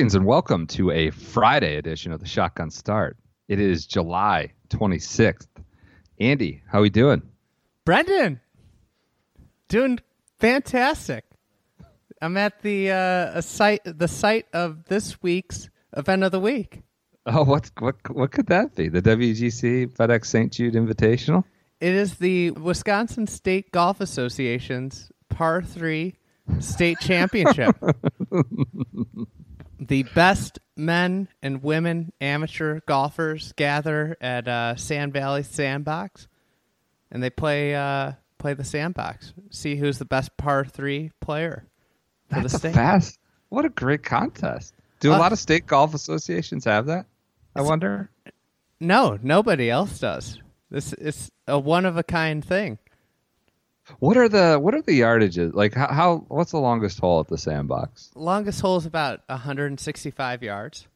Greetings and welcome to a Friday edition of the Shotgun Start. It is July 26th. Andy, how are we doing? Brendan, doing fantastic. I'm at the uh, a site, the site of this week's event of the week. Oh, what what what could that be? The WGC FedEx St. Jude Invitational? It is the Wisconsin State Golf Association's par three state championship. the best men and women amateur golfers gather at uh, Sand Valley Sandbox, and they play uh, play the sandbox. See who's the best par three player for That's the a state. fast. What a great contest. Do a Uh, lot of state golf associations have that? I wonder. No, nobody else does. This is a one of a kind thing. What are the what are the yardages? Like how, how what's the longest hole at the sandbox? Longest hole is about 165 yards.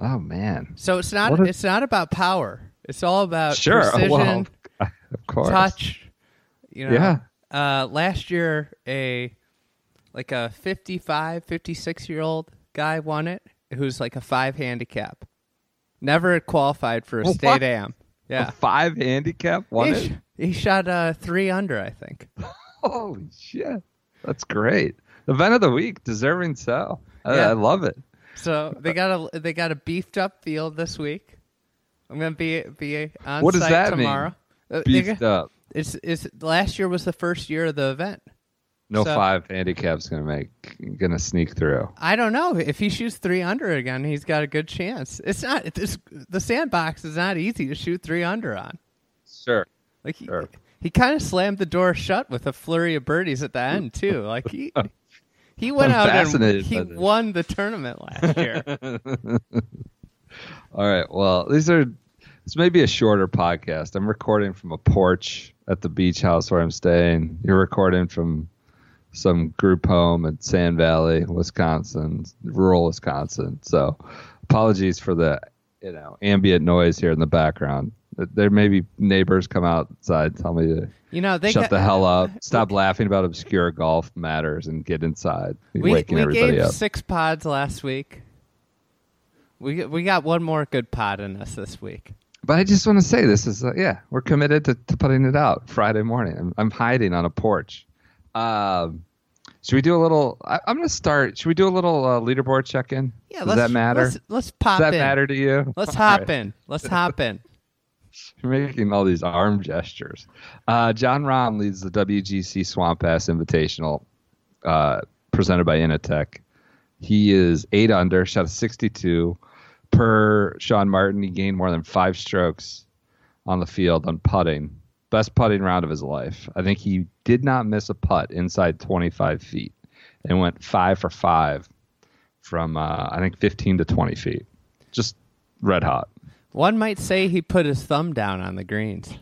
Oh man. So it's not What a- it's not about power. It's all about Sure. precision, Well, of course. touch. You know. Yeah. Uh, last year, a like a 55, 56 year old guy won it, who's like a five handicap. Never qualified for a What? state am. Yeah. A five handicap won he, sh- he shot uh, three under, I think. Holy shit. That's great. Event of the week, deserving so. I, Yeah. I love it. So they got a they got a beefed up field this week. I'm gonna be be on What does site that tomorrow. Uh, they Beefed got- up. It's it's last year was the first year of the event. No So- five handicap's gonna make gonna sneak through. I don't know if he shoots three under again, he's got a good chance. It's not it's, the sandbox is not easy to shoot three under on. Sure. Like he, Sure. he kind of slammed the door shut with a flurry of birdies at the end too. Like he he went I'm out and he this. won the tournament last year. All right. Well, these are this may be a shorter podcast. I'm recording from a porch at the beach house where I'm staying. You're recording from some group home at Sand Valley, Wisconsin, rural Wisconsin. So, apologies for the you know ambient noise here in the background. There may be neighbors come outside, tell me to You know they shut the hell up, stop laughing about obscure golf matters, and get inside. We, we gave up. six pods last week. We we got one more good pod in us this week. But I just want to say this is uh, yeah, we're committed to, to putting it out Friday morning. I'm, I'm hiding on a porch. Um, should we do a little? I, I'm going to start. Should we do a little uh, leaderboard check in? Yeah, Does let's, that matter? Let's, let's pop Does that in. matter to you? Let's hop right. in. Let's hop in. You're making all these arm gestures. Uh, Jon Rahm leads the WGC Swampass Invitational, uh, presented by Initech. He is eight under, shot a 62. Per Sean Martin, he gained more than five strokes on the field on putting. Best putting round of his life. I think he did not miss a putt inside 25 feet and went five for five from, uh, I think, 15 to 20 feet. Just red hot. One might say he put his thumb down on the greens.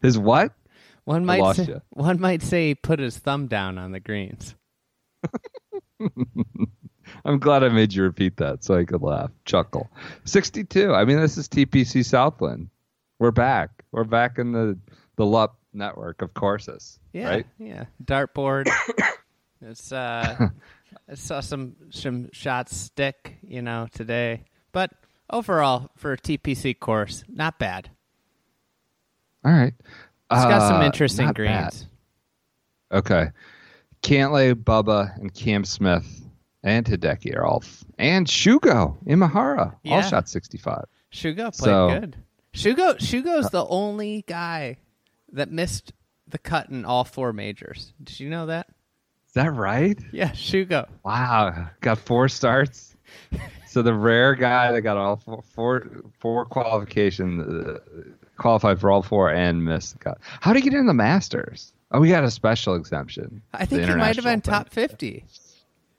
His what? One might say, one might say he put his thumb down on the greens. I'm glad I made you repeat that so I could laugh, chuckle. 62. I mean, this is TPC Southwind. We're back. We're back in the the LUP network of courses. Yeah, Right? yeah. Dartboard. it's uh, I saw some some shots stick, you know, today. But overall, for a TPC course, not bad. All right. It's got some Uh, interesting greens. bad. Okay. Cantlay, Bubba, and Cam Smith and Hideki are all, f- and Shugo, Imahira, all shot 65. Shugo played So- good. Shugo Shugo's the only guy that missed the cut in all four majors. Did you know that? Is that right? Yeah, Shugo. Wow, got four starts. so the rare guy that got all four four, four qualification uh, qualified for all four and missed the cut. How did he get in the Masters? Oh, we got a special exemption. I think he might have been top fifty.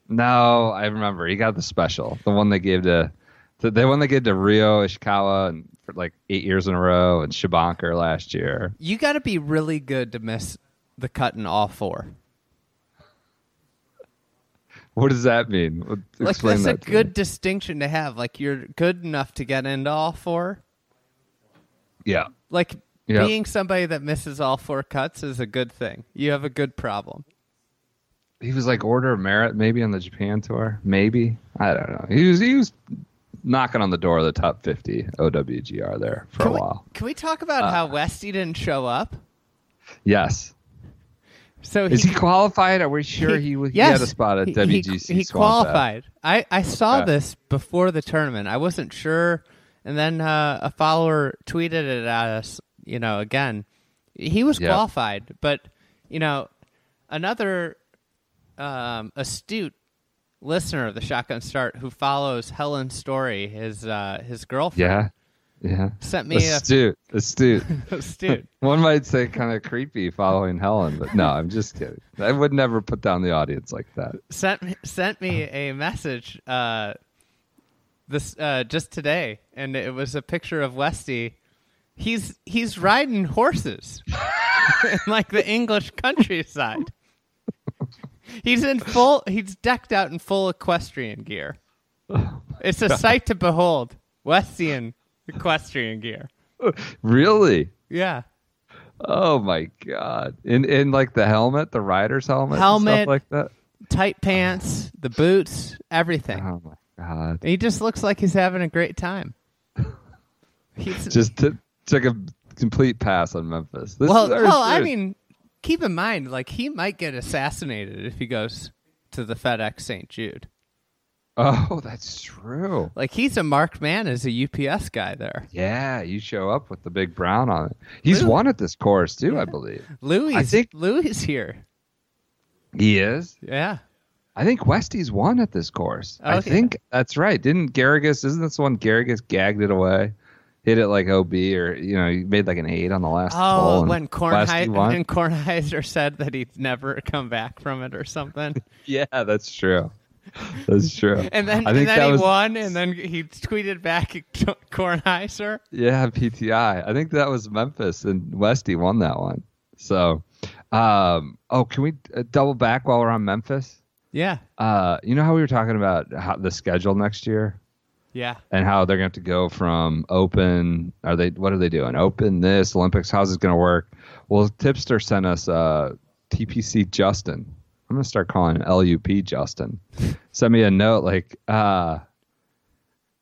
No, I remember he got the special, the one they gave to, the, the one they gave to Ryo Ishikawa and for like eight years in a row, and Shubhankar last year. You got to be really good to miss the cut in all four. What does that mean? What- Like Explain that's a that me. good distinction to have. Like you're good enough to get into all four. Yeah. Like Yep. being somebody that misses all four cuts is a good thing. You have a good problem. He was like order of merit maybe on the Japan tour. Maybe I don't know. He was he was knocking on the door of the top fifty OWGR there for Can a we, while. can we talk about Uh, how Westy didn't show up? Yes. So Is he qualified? Are we sure he, he, yes, had a spot at he- he- WGC? He, Fest? qualified. I, I saw Yeah. this before the tournament. I wasn't sure, and then uh, a follower tweeted it at us. You know, again, he was Yeah. qualified, but you know, another um, astute listener of the Shotgun Start who follows Helen's story, his uh, his girlfriend, Yeah. Yeah. sent me a Astute. Astute. astute. One might say kind of creepy following Helen, but no, I'm just kidding. I would never put down the audience like that. sent me, sent me a message uh, this uh, just today, and it was a picture of Westy. He's he's riding horses in like the English countryside. He's in full. He's decked out in full equestrian gear. It's a sight to behold. Westian equestrian gear. Really? Yeah, Oh my god! In in like the helmet, the rider's helmet, and Helmet. stuff like that. tight pants, the boots, everything. Oh my god! He just looks like he's having a great time. He's Just t- took a complete pass on Memphis. This well, well, I mean, keep in mind, like he might get assassinated if he goes to the FedEx St. Jude. oh, that's true. Like he's a marked man as a UPS guy there. Yeah, you show up with the big brown on it. He's Really? won at this course too, I believe. Louis, I think- Louis is here. He is. Yeah, I think Westy's won at this course. I oh, think that's right. Didn't Garrigus? Isn't this one Garrigus gagged it away? Hit it like OB, or you know, he made like an eight on the last. Oh, and when Kornheiser, when Kornheiser said that he'd never come back from it or something, Yeah, that's true. That's true. and then I and then that he was, won, and then he tweeted back at Kornheiser. Yeah, PTI. I think that was Memphis, and Westy won that one. So, um, oh, can we uh, double back while we're on Memphis? Yeah, Uh, you know how we were talking about how the schedule next year yeah. and how they're going to have to go from open. Are they? What are they doing? Open this Olympics. How's it going to work? Well, Tipster sent us uh, TPC Justin. I'm going to start calling him LUP Justin. Send me a note like, uh,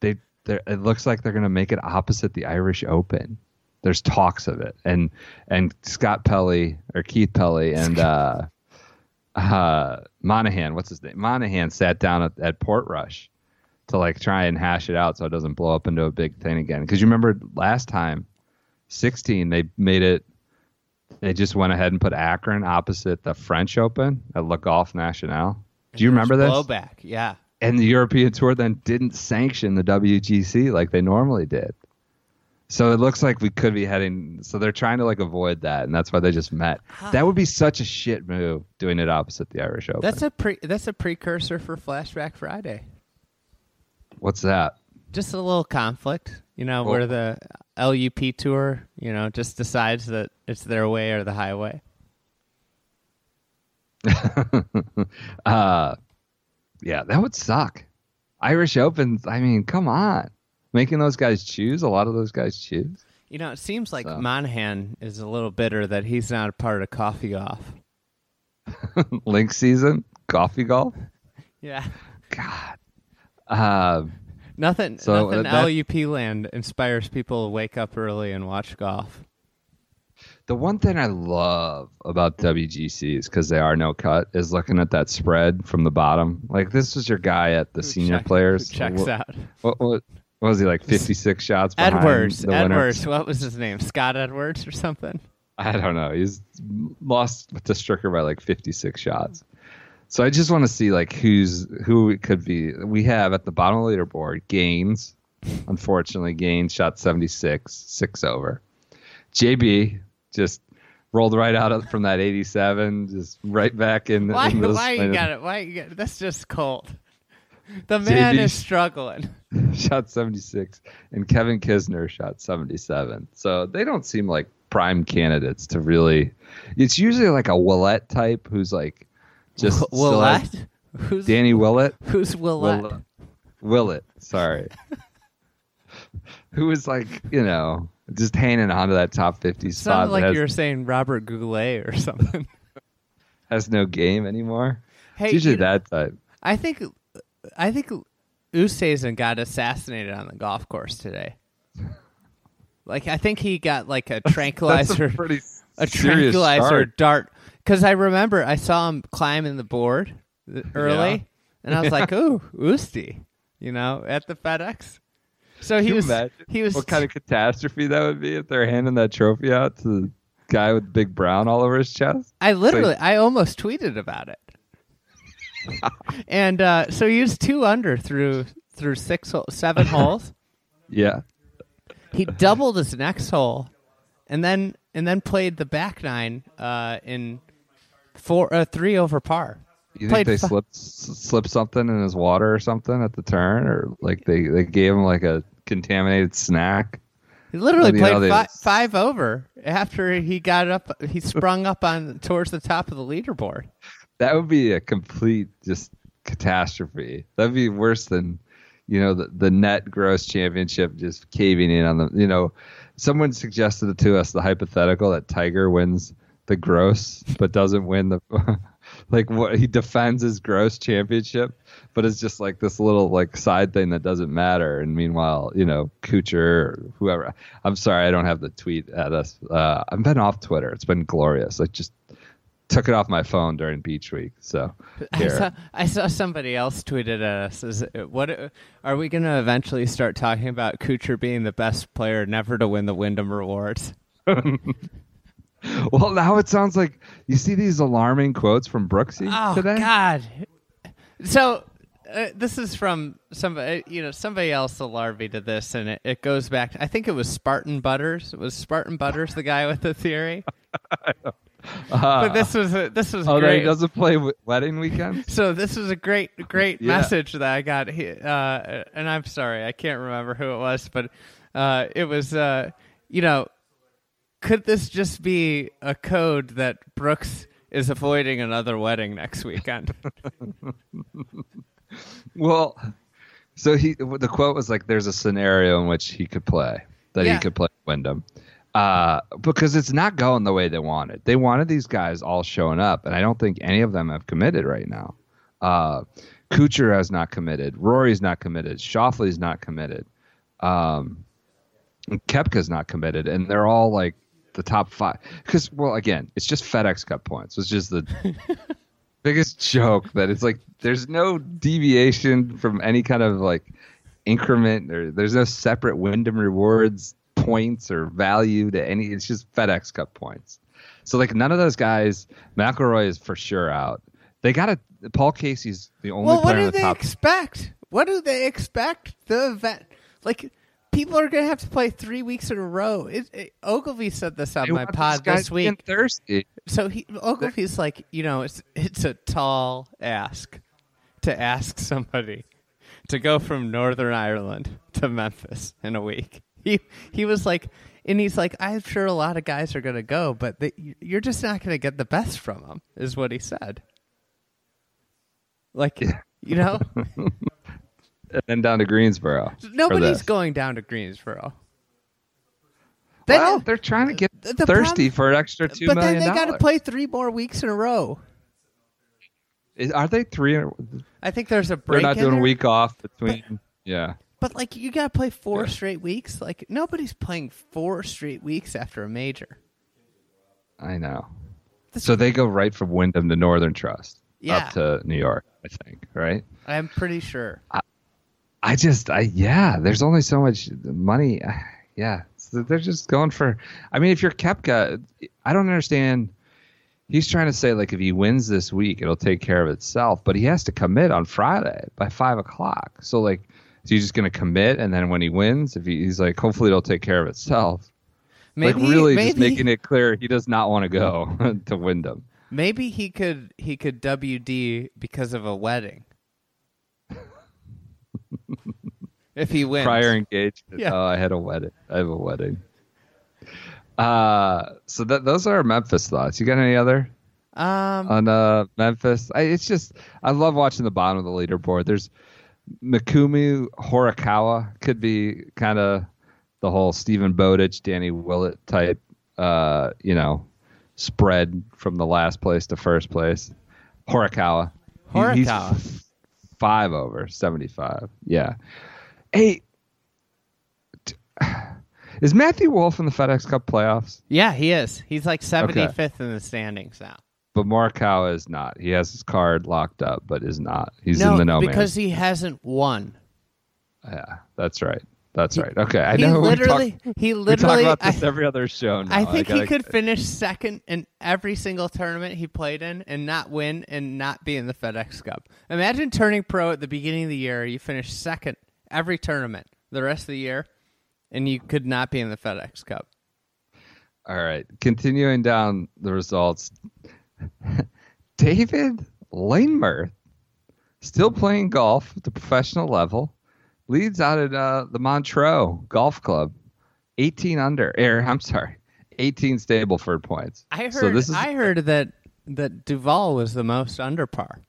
they. It looks like they're going to make it opposite the Irish Open. There's talks of it, and and Scott Pelley or Keith Pelley and uh, uh, Monahan. What's his name? Monahan sat down at, at Portrush to like try and hash it out so it doesn't blow up into a big thing again. Because you remember last time, 16, they made it. They just went ahead and put Akron opposite the French Open at Le Golf National. Do you remember this? Blowback. Yeah. And the European Tour then didn't sanction the WGC like they normally did. So it looks like we could be heading. So they're trying to like avoid that, and that's why they just met. That would be such a shit move doing it opposite the Irish Open. That's a pre. That's a precursor for Flashback Friday. What's that? Just a little conflict, you know, Well- where the LUP tour, you know, just decides that it's their way or the highway. uh, yeah, that would suck. Irish Opens. I mean, come on, making those guys choose. A lot of those guys choose. You know, it seems like So. Monahan is a little bitter that he's not a part of Coffee Off. Link season, coffee golf. Yeah. God. Um, Nothing. So, nothing uh, that- LUP land inspires people to wake up early and watch golf. The one thing I love about WGCs because they are no cut is looking at that spread from the bottom. Like this was your guy at the Who senior check- players. checks what, out. What, what, what was he like? Fifty six shots. behind Edwards. Edwards. What was his name? Scott Edwards or something? I don't know. He's lost to Stricker by like 56 shots. So I just want to see like who's who it could be. We have at the bottom of the leaderboard Gaines. Unfortunately, Gaines shot 76, six over. JB just rolled right out of, from that 87, just right back in. Why? in this- Why you got it? Why you got it? That's just cold. The man JB. is struggling. shot 76 and Kevin Kisner shot 77. So they don't seem like prime candidates to really it's usually like a Willett type who's like just Will still Who's Danny Willett Who's Willett? Willett, Willett sorry who was like you know just hanging on to that top 50 spot Sounded like you were saying Robert Goulet or something. has no game anymore hey, it's usually you know, that type I think, I think Oosthuizen got assassinated on the golf course today. Like I think he got like a tranquilizer, a pretty a tranquilizer start. dart. Because I remember I saw him climbing the board early, Yeah. and I was like, "Ooh, Oosty," you know, at the FedEx. So he Can you was. He was what kind of catastrophe that would be if they're handing that trophy out to the guy with big brown all over his chest. I literally, I almost tweeted about it. and uh, so he was two under through through six, seven holes. Yeah. He doubled his next hole, and then and then played the back nine uh, in four, uh, three over par. You Played think they fi- slipped slipped something in his water or something at the turn, or like they, they gave him like a contaminated snack? He literally know, played they- fi- five over after he got up. He sprung up on towards the top of the leaderboard. That would be a complete just catastrophe. That'd be worse than you know the the net gross championship just caving in on them. you know someone suggested it to us the hypothetical that Tiger wins the gross but doesn't win the like what he defends his gross championship but it's just like this little like side thing that doesn't matter. And meanwhile you know Kuchar or whoever I'm sorry I don't have the tweet at us. Uh, I've been off Twitter. It's been glorious. I just took it off my phone during beach week so I saw, I saw somebody else tweeted at us. Is it- what are we going to eventually start talking about Kuchar being the best player never to win the Wyndham Rewards? Well, now it sounds like you see these alarming quotes from Brooksy today? Oh today. God! So uh, this is from somebody. You know, somebody else me to this, and it, it goes back. I think it was Spartan Butters. It was Spartan Butters the guy with the theory? but this was a, this was Oh, great. he doesn't play wedding weekends. So this was a great, great Yeah. message that I got. He- Uh, and I'm sorry, I can't remember who it was, but uh, it was, uh, you know, could this just be a code that Brooks is avoiding another wedding next weekend? Well, so he the quote was like, "There's a scenario in which he could play that Yeah. he could play Wyndham." Uh, because it's not going the way they wanted. They wanted these guys all showing up, and I don't think any of them have committed right now. Uh, Kuchar has not committed. Rory's not committed. Schauffele's not committed. Um, Koepka's not committed, and they're all like the top five. Because, well, again, it's just FedEx Cup points. It's just the biggest joke that it's like there's no deviation from any kind of like increment, or there's no separate Wyndham rewards points or value to any. It's just FedEx Cup points. So like none of those guys, McIlroy is for sure out. They got to Paul Casey's the only well, what do the they top. expect? What do they expect? The vet? like. People are going to have to play three weeks in a row. It, it, Ogilvy said this on They my pod guys this week. thirsty. So he Ogilvy's like, you know, it's it's a tall ask to ask somebody to go from Northern Ireland to Memphis in a week. He he was like, and he's like, I'm sure a lot of guys are going to go, but they, you're just not going to get the best from them, is what he said. Like, you know, and then down to Greensboro. nobody's going down to Greensboro. Then- Well, they're trying to get the- thirsty problem- for an extra two but million then they got to play three more weeks in a row. Is- Are they three? I think there's a break. They're not in doing a week off between. yeah. But like you gotta play four Yeah. straight weeks. Like nobody's playing four straight weeks after a major. I know. So they go right from Wyndham to Northern Trust Yeah. up to New York, I think, right? I'm pretty sure. I just, I yeah. There's only so much money. Yeah, So they're just going for. I mean, if you're Koepka, I don't understand. He's trying to say like if he wins this week, it'll take care of itself. But he has to commit on Friday by five o'clock. So like, is he just going to commit and then when he wins, if he, he's like, hopefully it'll take care of itself. Maybe like really maybe, just making it clear he does not want to go to Wyndham. maybe he could he could WD because of a wedding. If he wins. prior engagement. Yeah. Oh, I had a wedding. I have a wedding. Uh, so that those are Memphis thoughts. You got any other Um on uh Memphis? I, it's just I love watching the bottom of the leaderboard. There's Mikumu Horikawa could be kind of the whole Steven Bowditch, Danny Willett type. Uh, you know, spread from the last place to first place. Horikawa. He- Horikawa. f- five over seventy five. Yeah. Hey, t- is Matthew Wolff in the FedEx Cup playoffs? Yeah, he is. He's like 75th in the standings now. But Morikawa is not. He has his card locked up, but is not. He's no, in the no because man. he hasn't won. Yeah, that's right. That's right. Okay, I he know. literally talk, he we talk literally about this I, every other show. Now. I think he gotta- could finish second in every single tournament he played in and not win and not be in the FedEx Cup. Imagine turning pro at the beginning of the year, you finish second every tournament the rest of the year, and you could not be in the FedEx Cup. All right, continuing down the results. David Lingmerth, still playing golf at the professional level, leads out at uh, the Montreux Golf Club, 18 under. Er, I'm sorry, 18 Stableford points. I heard So this is I heard that that Duval was the most under par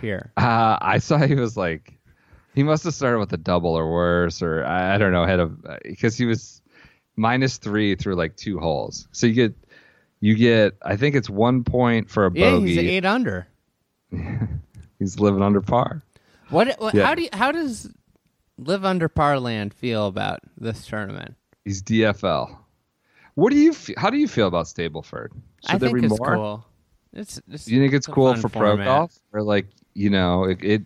here. Uh, I saw he was like, he must have started with a double or worse, or I, I don't know, had a because he was minus three through like two holes. So you get, you get, I think it's one point for a Yeah, bogey. he's eight under. He's living under par. What, what Yeah. how do you, how does live under par land feel about this tournament? He's DFL. What do you? How do you feel about Stableford? Should I there think be it's more? cool. It's, it's Do you think it's a cool for pro golf, or like you know, it, it?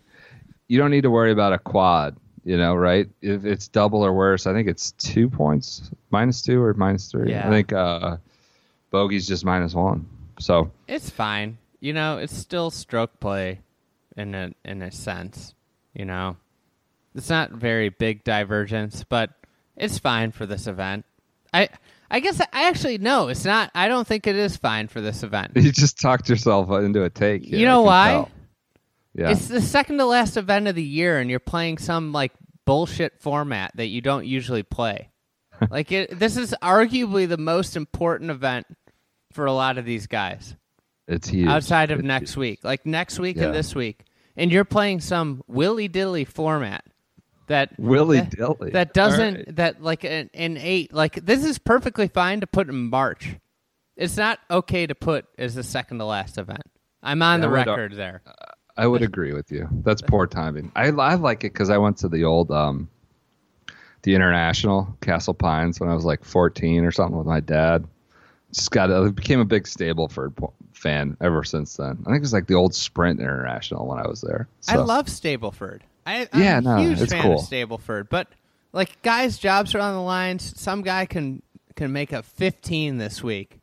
You don't need to worry about a quad, you know, right? If it's double or worse, I think it's two points, minus two or minus three. Yeah. I think uh, bogey's just minus one. So It's fine. You know, it's still stroke play in a in a sense. You know, it's not very big divergence, but it's fine for this event. I I guess I actually no, it's not. I don't think it is fine for this event. you just talked yourself into a take. here, you know why? tell. Yeah. It's the second to last event of the year, and you're playing some like bullshit format that you don't usually play. like it, this is arguably the most important event for a lot of these guys It's huge. outside of It's next week. Like next week Yeah. and this week, and you're playing some willy dilly format that Willy-dilly. that doesn't All right. that like an, an eight. Like this is perfectly fine to put in March. It's not okay to put as the second to last event. I'm on Yeah, the I would, uh, record there. I would agree with you. That's poor timing. I, I like it because I went to the old um, the international Castle Pines when I was like 14 or something with my dad. Just got I became a big Stableford fan ever since then. I think it was like the old Sprint International when I was there. I love Stableford. I, I'm Yeah, a no, huge it's fan cool. of Stableford, but like guys' jobs are on the line. Some guy can can make a 15 this week,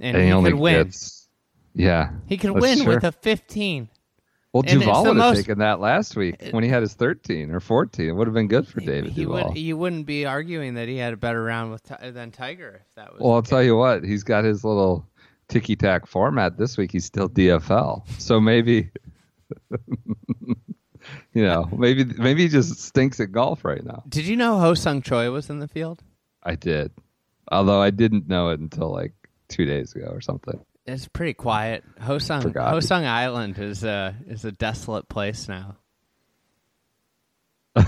and, and he only could win. gets- yeah, He could win true. with a 15. Well, and Duval would have most- taken that last week when he had his 13 or 14. It would have been good for David he Duval. would you wouldn't be arguing that he had a better round with than Tiger if that was. Well, I'll tell you what, he's got his little ticky tack format this week. He's still DFL, so maybe, you know, maybe maybe he just stinks at golf right now. Did you know Ho Sung Choi was in the field? I did, although I didn't know it until like two days ago or something. It's pretty quiet. Ho Sung Forgot. Ho Island is a is a desolate place now.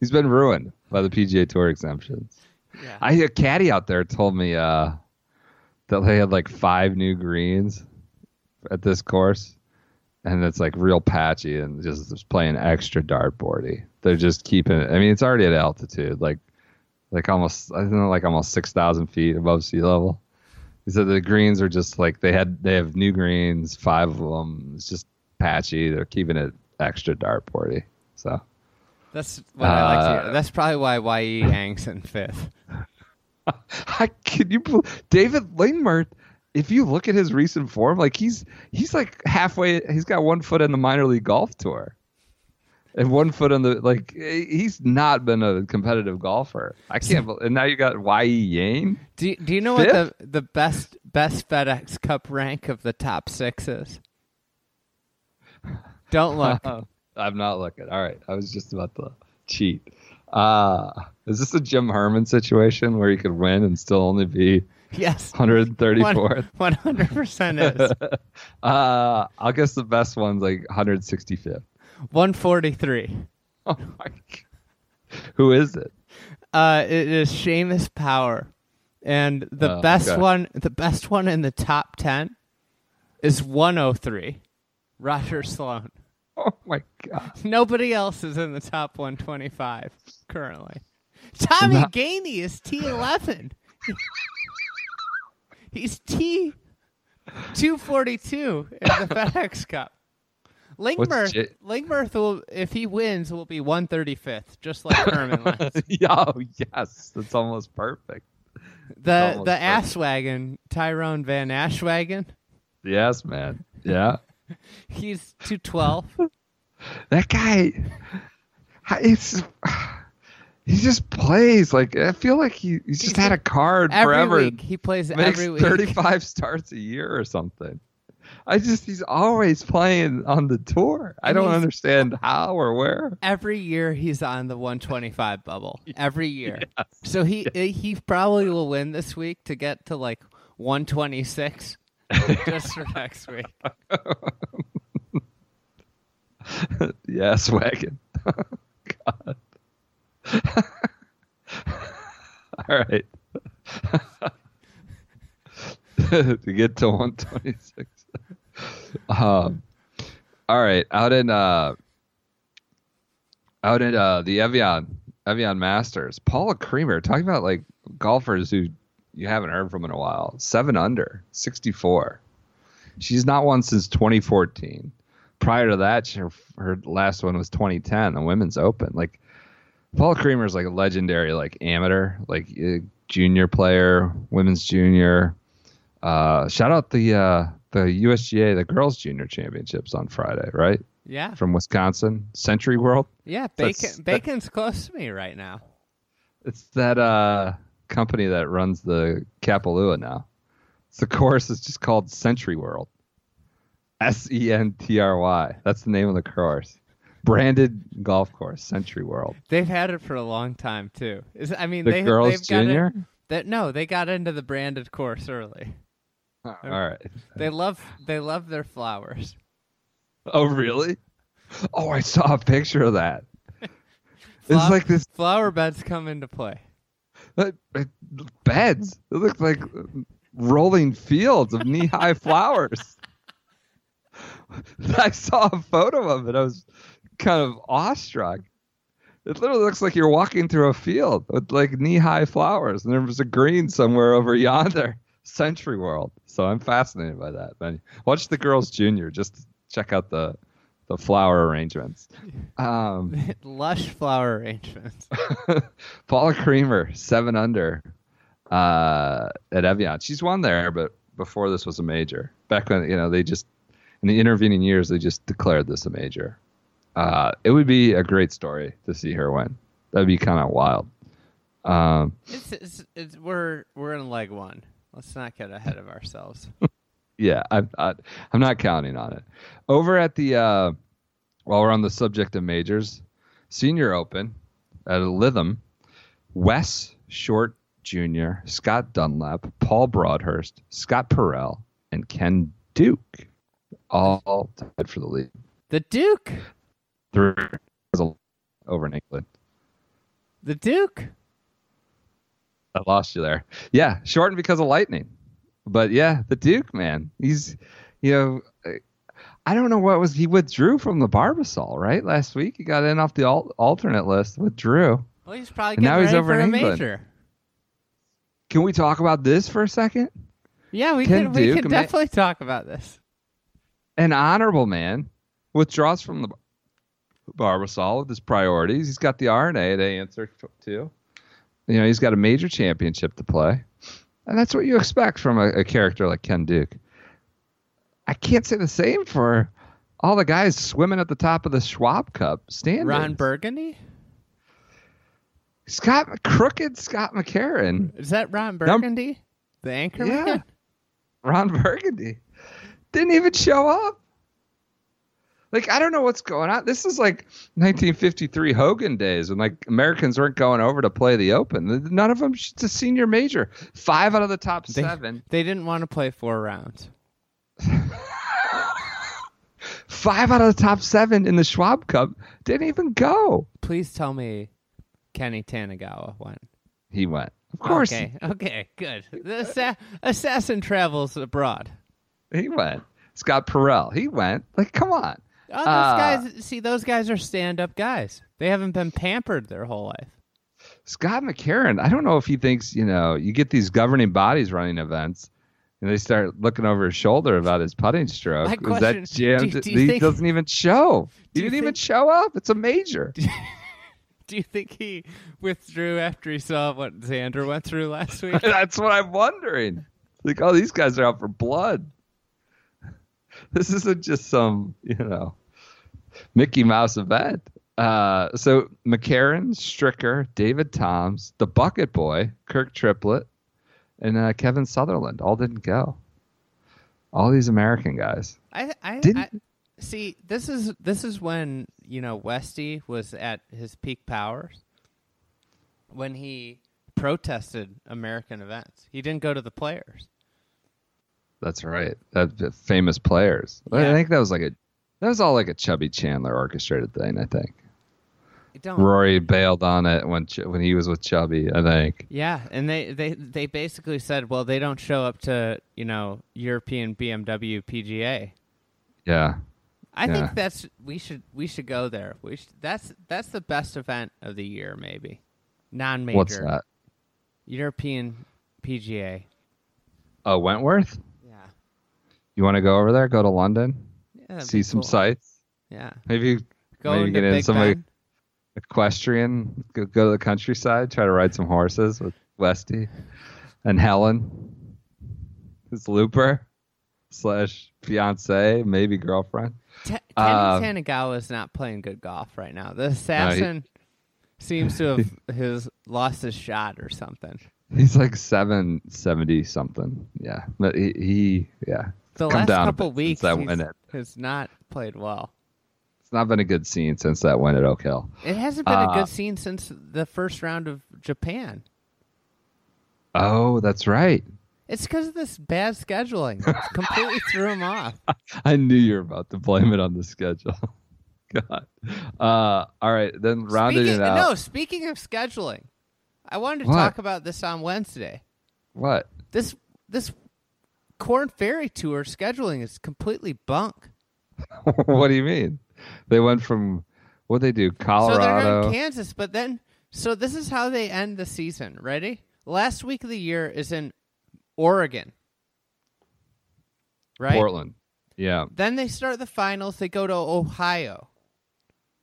He's been ruined by the PGA Tour exemptions. Yeah. I a caddy out there told me uh, that they had like five new greens at this course, and it's like real patchy and just, just playing extra dartboardy. They're just keeping it. I mean, it's already at altitude, like like almost I don't know, like almost six thousand feet above sea level. He said the greens are just like they had they have new greens, five of them. It's just patchy. They're keeping it extra dartboardy. So That's what I like to Uh, hear. That's probably why Ye hangs in fifth. I, can you David Lingmerth? If you look at his recent form, like he's he's like halfway. He's got one foot in the minor league golf tour, and one foot on the like. He's not been a competitive golfer. I can't. bel- And now you got Y. Yang. Do you, do you know what the the best best FedEx Cup rank of the top six is? Don't look. I'm not looking. All right, I was just about to cheat. Uh, is this a Jim Herman situation where he could win and still only be yes, 134th? One hundred percent is Uh, I'll guess the best one's like 165th. One forty three. Oh my God. Who is it? Uh, it is Seamus Power, and the Oh, best okay. one, the best one in the top ten, is one oh three. Roger Sloan. Oh my god. Nobody else is in the top 125 currently. Tommy Not- Gainey is T11. He's T 242 in the FedEx Cup. Lingmerth, J- Lingmerth will, if he wins, will be 135th, just like Herman oh yes, that's almost perfect. The almost the perfect. ass wagon, Tyrone Van Aswegen, Yes, man. Yeah, he's 212. that guy. It's he just plays like I feel like he he's just had a card Every forever. week. He plays makes every week. 35 starts a year or something. I just he's always playing on the tour. I And don't understand how or where. every year he's on the 125 bubble every year so he eh, he probably will win this week to get to like 126 just for next week yes, wagon. God. All right. to get to 126. Um, all right, out in uh, out in uh, the Evian Evian Masters, Paula Creamer talking about like golfers who you haven't heard from in a while. Seven under, 64. She's not won since 2014. Prior to that, her, her last one was 2010, the Women's Open. Like Paula Creamer is like a legendary like amateur, like uh, junior player, women's junior. Uh, shout out the uh, the USGA, the girls junior championships on Friday, right? yeah From Wisconsin, SentryWorld. yeah That's- bacon that- bacon's close to me right now It's that uh, company that runs the Kapalua now. It's the course is just called SentryWorld. S E N T R Y. That's the name of the course. Branded golf course, Century World. they've had it for a long time too Is, i mean The they, girls they've got it- junior? that no they got into the branded course early All right. they love they love their flowers Oh, really? Oh, I saw a picture of that. It's Flow- like this flower beds come into play uh, uh, beds. It looks like rolling fields of knee-high flowers. I saw a photo of it. I was kind of awestruck. It literally looks like you're walking through a field with like knee-high flowers, and there was a green somewhere over yonder. SentryWorld. So I'm fascinated by that. Man, watch the girls' junior. Just check out the the flower arrangements. Um, lush flower arrangements Paula Creamer, seven under uh, at Evian. She's won there, but before this was a major. Back when you know they just in the intervening years they just declared this a major. Uh, it would be a great story to see her win. That'd be kind of wild. Um, It's, it's, it's we're we're in leg one. Let's not get ahead of ourselves. yeah, I'm not, I'm not counting on it. Over at the uh, while we're on the subject of majors, Senior Open at Lytham, Wes Short Jr., Scott Dunlap, Paul Broadhurst, Scott Parel, and Ken Duke, all tied for the lead. The Duke, Three over in England. the Duke. I lost you there. Yeah, shortened because of lightning. But yeah, the Duke man, he's you know, I- don't know what was he withdrew from the Barbasol right last week. He got in off the al- alternate list, withdrew. Well, he's probably now he's over for in a England. major. Can we talk about this for a second? Yeah, we can we can ma- definitely talk about this. An honorable man withdraws from the. Barbasol with his priorities. He's got the R&A to answer to. You know, he's got a major championship to play. And that's what you expect from a, a character like Ken Duke. I can't say the same for all the guys swimming at the top of the Schwab Cup standings. Ron Burgundy? Scott Crooked Scott McCarron. Is that Ron Burgundy? the anchor Yeah. man? Ron Burgundy didn't even show up. Like I don't know what's going on. This is like 1953 Hogan days when like Americans weren't going over to play the Open. None of them. It's a senior major. Five out of the top They, seven. they didn't want to play four rounds. Five out of the top seven in the Schwab Cup didn't even go. Please tell me Kenny Tanigawa went. He went. Of course, Okay, okay, good. The assa- assassin travels abroad. he went. Scott Parel. He went. Like, come on. Oh, those Uh, guys, see, those guys are stand-up guys. They haven't been pampered their whole life. Scott McCarron, I don't know if he thinks, you know, you get these governing bodies running events and they start looking over his shoulder about his putting stroke. My Is that jammed? do- do he think- doesn't even show. He didn't even show up. It's a major. Do you think he withdrew after he saw what Xander went through last week? That's what I'm wondering. Like, oh, these guys are out for blood. This isn't just some, you know, Mickey Mouse event. Uh, so McCarron, Stricker, David Toms, the Bucket Boy, Kirk Triplett, and uh, Kevin Sutherland all didn't go. All these American guys. I, I, I Didn't- see. This is this is when you know Westy was at his peak powers. When he protested American events, he didn't go to the players. That's right. That the famous players. I think that was like a that was all like a Chubby Chandler orchestrated thing. I think don't. Rory bailed on it when when he was with Chubby. I think. Yeah, and they, they they basically said, well, they don't show up to you know European BMW PGA. Yeah. I Yeah. think that's we should we should go there. We should, that's that's the best event of the year, maybe non-major. What's that? European PGA. Oh, Wentworth. You want to go over there? Go to London, yeah see some cool. sights. Yeah, Maybe go maybe get in some equestrian. Go, go to the countryside. Try to ride some horses with Westy and Helen, his looper slash fiance, maybe girlfriend. Kenny Uh, Tanigawa is not playing good golf right now. The assassin seems to have his lost his shot or something. He's like seven seventy something. Yeah, but he, he yeah. The Come last down couple weeks, that he's- win has not played well. It's not been a good scene since that win at Oak Hill. It hasn't been a Uh, good scene since the first round of Japan. Oh, that's right. It's because of this bad scheduling. It's completely threw him off. I knew you were about to blame it on the schedule. God. Uh, all right, then rounding Speaking, it out. no, speaking of scheduling, I wanted to What? talk about this on Wednesday. What? This this Corn Ferry Tour scheduling is completely bunk. what do you mean? They went from what they do, So they're Colorado. in Kansas, but then so this is how they end the season. Ready? Last week of the year is in Oregon. Right? Portland. Yeah. Then they start the finals. They go to Ohio.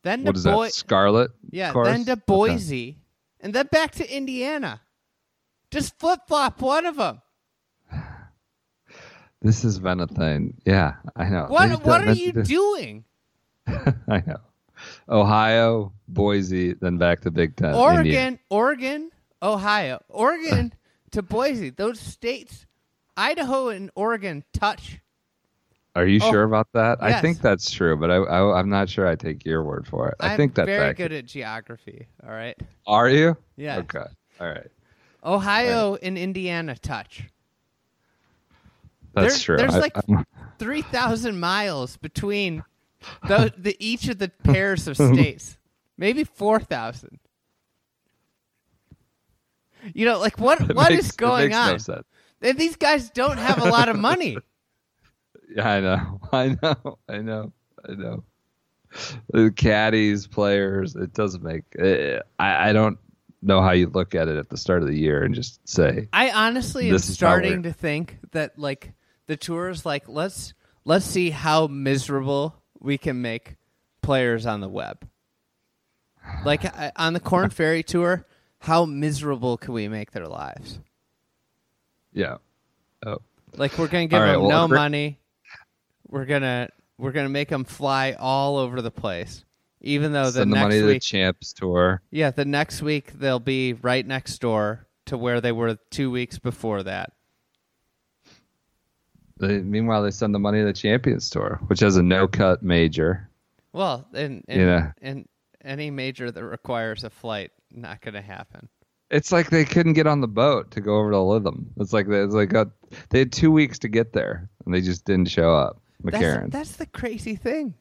Then What to is Boi- that? Scarlet. Yeah, course? then to Okay. Boise, and then back to Indiana. Just flip flop one of them. This is been. Yeah, I know. What what are you doing? I know. Ohio, Boise, then back to Big Ten. Oregon, Indiana. Oregon, Ohio, Oregon to Boise. Those states, Idaho and Oregon touch. Are you Oh, sure about that? I think that's true, but I, I I'm not sure. I take your word for it. I I'm think that's very accurate. good at geography. All right, Are you? Yeah. Okay. All right. Ohio and Indiana touch. That's There- true. There's I- like I'm- three thousand miles between the, the each of the pairs of states. Maybe four thousand. You know, like what it what makes- is going makes no on? And These guys don't have a lot of money. Yeah, I know. I know. I know. I know. The caddies, players, it doesn't make. Uh, I, I don't know how you look at it at the start of the year and just say, I honestly am starting to think that like the tour is like let's let's see how miserable we can make players on the web. Like on the Corn Ferry tour, how miserable can we make their lives? Yeah. Oh. Like we're gonna give right, them well, no Rick- money. We're gonna we're gonna make them fly all over the place. Even though the Send the next money to the champs tour. yeah, the next week they'll be right next door to where they were two weeks before that. They, meanwhile, they send the money to the champions tour, which has a no cut major. Well, and and, Yeah. and any major that requires a flight, not gonna happen. It's like they couldn't get on the boat to go over to Lytham. It's like they, it's like uh they had two weeks to get there, and they just didn't show up. That's, McCarron. that's the crazy thing.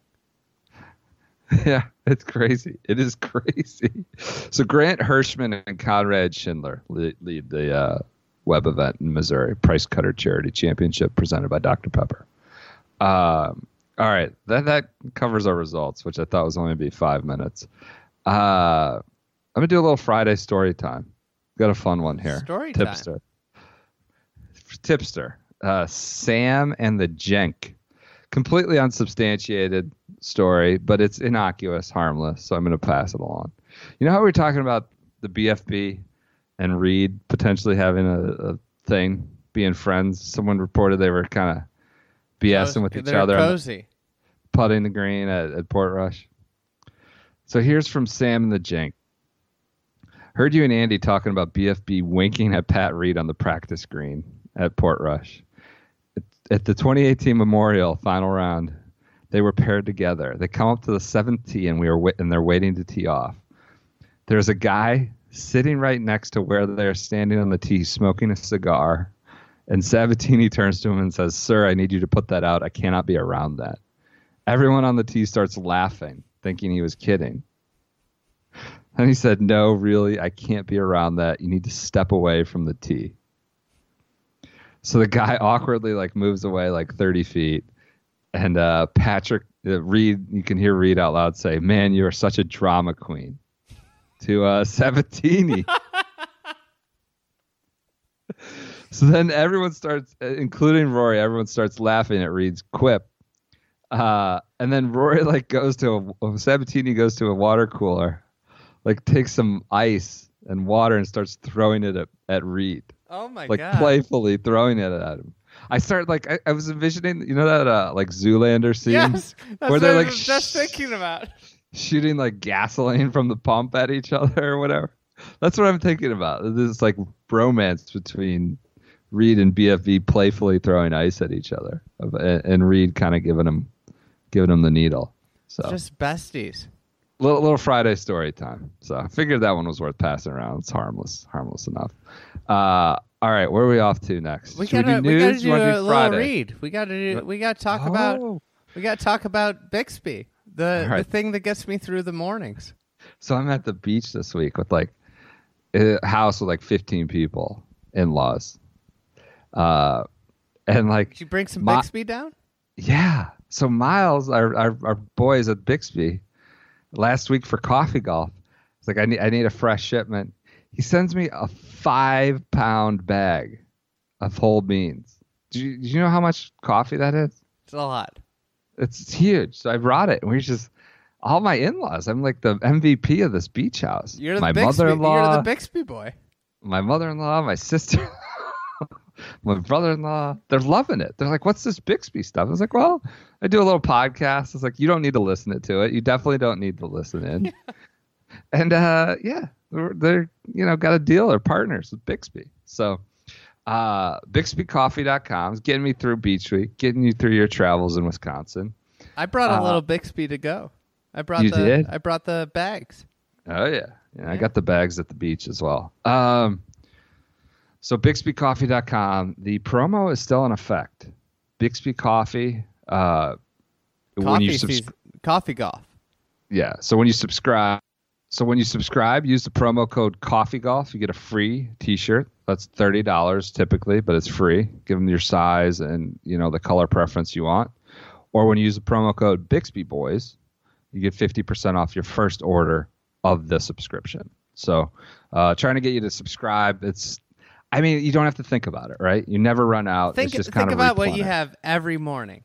yeah, it's crazy. It is crazy. So Grant Hirschman and Conrad Shindler lead, lead the uh, web event in Missouri, Price Cutter Charity Championship presented by Dr. Pepper. Um, all right, that that covers our results, which I thought was only going to be five minutes. Uh, I'm gonna do a little Friday story time. Got a fun one here. Story time. Tipster. Tipster. Uh, Sam and the Jenk. Completely unsubstantiated story, but it's innocuous, harmless. So I'm going to pass it along. You know how we were talking about the BFB and Reed potentially having a, a thing, being friends? Someone reported they were kind of BSing with each They're other the- Cozy. putting the green at, at Portrush. So here's from Sam and the Jenk. Heard you and Andy talking about BFB winking at Pat Reed on the practice green at Portrush. At, at the 2018 Memorial final round, they were paired together. They come up to the seventh tee, and we are and they're waiting to tee off. There's a guy sitting right next to where they're standing on the tee, smoking a cigar. And Sabbatini turns to him and says, "Sir, I need you to put that out. I cannot be around that." Everyone on the tee starts laughing, thinking he was kidding. And he said, No, really, I can't be around that. You need to step away from the tee. So the guy awkwardly like moves away like 30 feet. And uh, Patrick, uh, Reed, you can hear Reed out loud say, Man, you are such a drama queen to uh, Sabbatini. so then everyone starts, uh, including Rory, everyone starts laughing at Reed's quip. Uh, and then Rory like goes to a Sabbatini goes to a water cooler, like takes some ice and water and starts throwing it at, at Reed, Oh my like god! Like playfully throwing it at him. I started like I, I was envisioning, you know that uh, like Zoolander scene Yes, that's where what they're I like just sh- thinking about. Shooting like gasoline from the pump at each other or whatever. That's what I'm thinking about. This is like bromance between Reed and BFB playfully throwing ice at each other, and, Reed kind of giving him giving him the needle. So Just besties. little, little Friday story time. So I figured that one was worth passing around. It's harmless, harmless enough. Uh, all right, where are we off to next? We Should gotta do we gotta do wanna a little Friday? read. We gotta do, we gotta talk about Oh. we gotta talk about Bixby, the right. the thing that gets me through the mornings. So I'm at the beach this week with like a house with like 15 people, in laws, uh, and like Did you bring some My- Bixby down? Yeah. So Miles, our, our our boys at Bixby, last week for coffee golf, it's like I need I need a fresh shipment. He sends me a five pound bag of whole beans. Do you, do you know how much coffee that is? It's a lot. It's huge. So I brought it, and we just all my in laws. I'm like the MVP of this beach house. You're the my Bixby. mother-in-law, You're the Bixby boy. my mother-in-law, my sister, my brother-in-law. They're loving it. They're like, "What's this Bixby stuff?" I was like, "Well, I do a little podcast." It's like you don't need to listen to it. You definitely don't need to listen in. and uh, yeah, they're, they're you know got a deal. They're partners with Bixby. So uh, BixbyCoffee.com is getting me through Beach Week, getting you through your travels in Wisconsin. I brought a Uh, little Bixby to go. I brought You the did? I brought the bags. Oh yeah. yeah, I got the bags at the beach as well. Um, so BixbyCoffee.com, the promo is still in effect. Bixby Coffee. Uh, when Coffee you subs- coffee golf. yeah, so when you subscribe, so when you subscribe, use the promo code Coffee Golf. You get a free T-shirt. That's thirty dollars typically, but it's free. Give them your size and you know the color preference you want. Or when you use the promo code Bixby Boys, you get fifty percent off your first order of the subscription. So, uh, trying to get you to subscribe. It's, I mean, you don't have to think about it, right? You never run out. Think it's just think kind of about what you have every morning.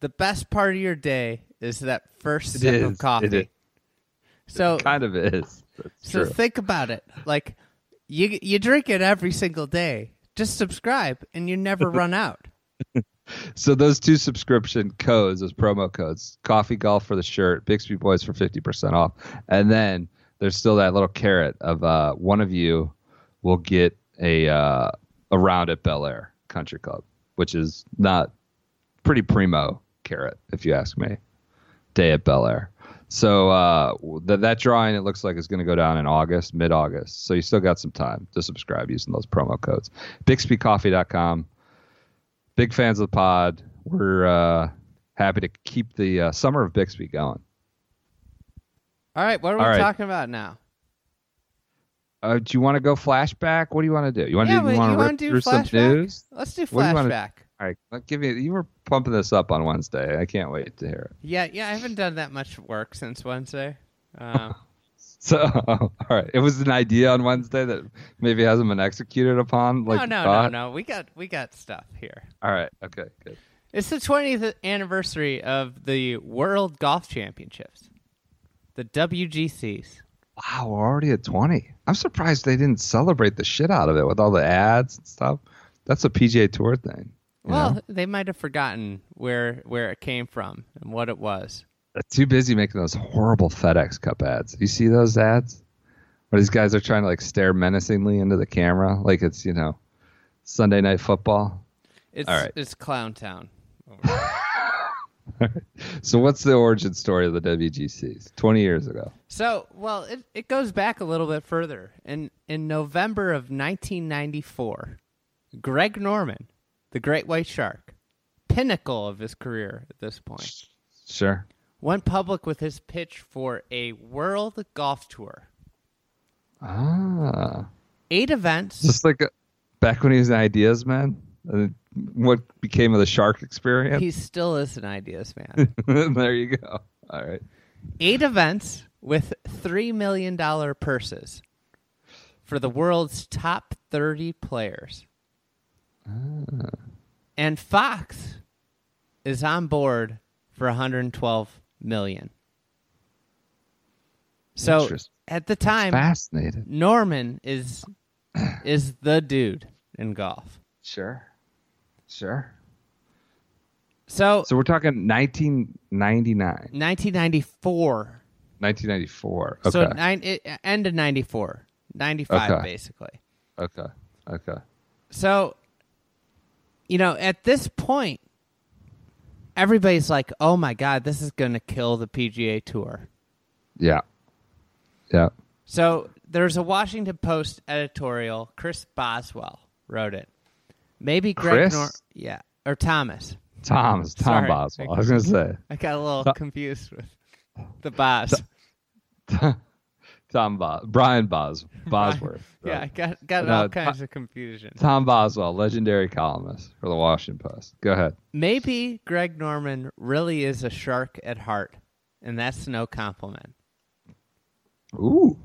The best part of your day is that first It sip is, of coffee. So kind of is. That's so true. think about it. Like you you drink it every single day. Just subscribe and you never run out. So those two subscription codes, those promo codes, Coffee Golf for the shirt, Bixby Boys for fifty percent off, and then there's still that little carrot of uh, one of you will get a uh, a round at Bel Air Country Club, which is not pretty primo carrot, if you ask me. Day at Bel Air. So uh, th- that drawing it looks like is going to go down in August, mid August. So you still got some time to subscribe using those promo codes. BixbyCoffee.com big fans of the pod. We're uh, happy to keep the uh, summer of Bixby going. All right, what are we right. talking about now? Uh, do you want to go flashback? What do you want to do? You want yeah, to but you you wanna do through some flashback? news? Let's do do flashback. All right, give me. You were pumping this up on Wednesday. I can't wait to hear it. Yeah, yeah, I haven't done that much work since Wednesday. Um, So, all right, it was an idea on Wednesday that maybe hasn't been executed upon. Like no, no, no, no. We got we got stuff here. All right, okay, good. It's the 20th anniversary of the World Golf Championships, the WGCs. Wow, we're already at twenty. I'm surprised they didn't celebrate the shit out of it with all the ads and stuff. That's a PGA Tour thing. Well, know? they might have forgotten where where it came from and what it was. They're too busy making those horrible FedEx Cup ads. You see those ads? Where these guys are trying to like stare menacingly into the camera, like it's you know Sunday night football. It's All right. it's Clown Town. So what's the origin story of the WGCs? Twenty years ago. So, well, it, it goes back a little bit further. In in November of 1994, Greg Norman, the Great White Shark, pinnacle of his career at this point, Sure. went public with his pitch for a world golf tour. Ah, Eight events. just like uh, back when he was an ideas man. Uh, what became of the shark experience? He still is an ideas man. there you go. All right. Eight events with $3 million purses for the world's top 30 players. Ah. And Fox is on board for 112 million. So at the time, Fascinated. Norman is is the dude in golf. Sure. Sure. So, So we're talking 1999, 1994. 1994. Okay. So nine, it, end of 94, 95 Okay. basically. okay. Okay. So, you know, at this point, everybody's like, "Oh my god, this is going to kill the PGA Tour." Yeah. Yeah. So there's a Washington Post editorial. Chris Boswell wrote it. Maybe Greg Chris? Nor- yeah, or Thomas. Thomas, Tom Sorry. Boswell. I was gonna say I got a little Th- confused with the Bos. Tom Bos Brian Bos Bosworth. Yeah, I got got No, all Th- kinds of confusion. Tom Boswell, legendary columnist for the Washington Post. Go ahead. Maybe Greg Norman really is a shark at heart, and that's no compliment. Ooh.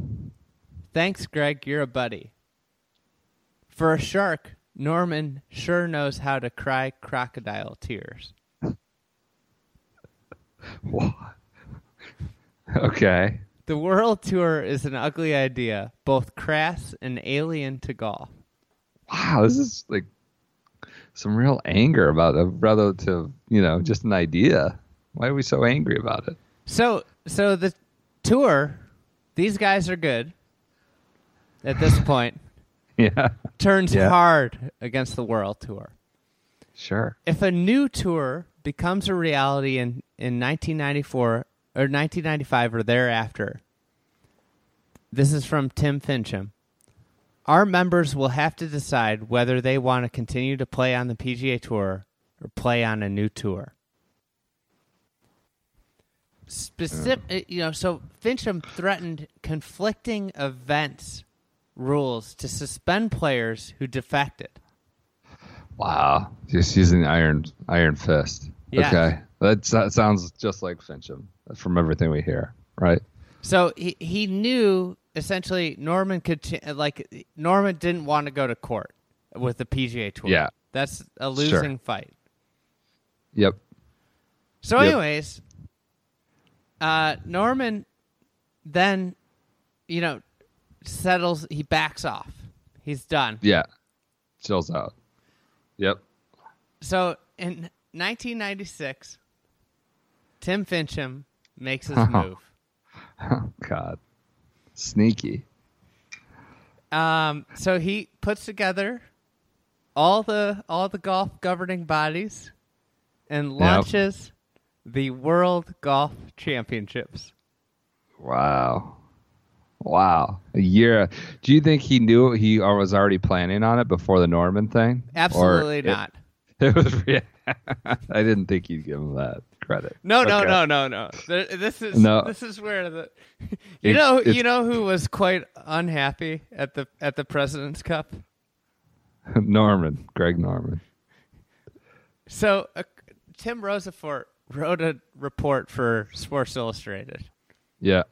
Thanks, Greg. You're a buddy. For a shark, Norman sure knows how to cry crocodile tears. What? Okay. The world tour is an ugly idea, both crass and alien to golf. Wow, this is like some real anger about a relative, you know, just an idea. Why are we so angry about it? So, so the tour, these guys are good. At this point, Yeah. turns Yeah. hard against the world tour. Sure. if a new tour becomes a reality in, in 1994 or 1995 or thereafter, this is from Tim Finchem. Our members will have to decide whether they want to continue to play on the PGA Tour or play on a new tour. Specific, uh, you know, so Finchem threatened conflicting events rules to suspend players who defected. Wow. Just using the iron iron fist. Yeah. Okay. That, that sounds just like Finchem from everything we hear, right? So he he knew essentially Norman could like Norman didn't want to go to court with the PGA Tour. Yeah. that's a losing fight. Yep. So, Yep. anyways, uh, Norman then, you know, settles. He backs off. He's done. Yeah. Chills out. Yep. So in 1996, Tim Finchem makes his move. Oh, God. Sneaky. Um, so he puts together all the all the golf governing bodies and launches the World Golf Championships. Wow. Wow. A year. Do you think he knew he or was already planning on it before the Norman thing? Absolutely it- not. It, was. re- I didn't think you'd give him that credit. No, no, Okay. no, no, no. This is No. this is where the you It- know it's- you know who was quite unhappy at the at the President's Cup. Norman. Greg Norman. So uh, Tim Rosaforte wrote a report for Sports Illustrated. Yeah.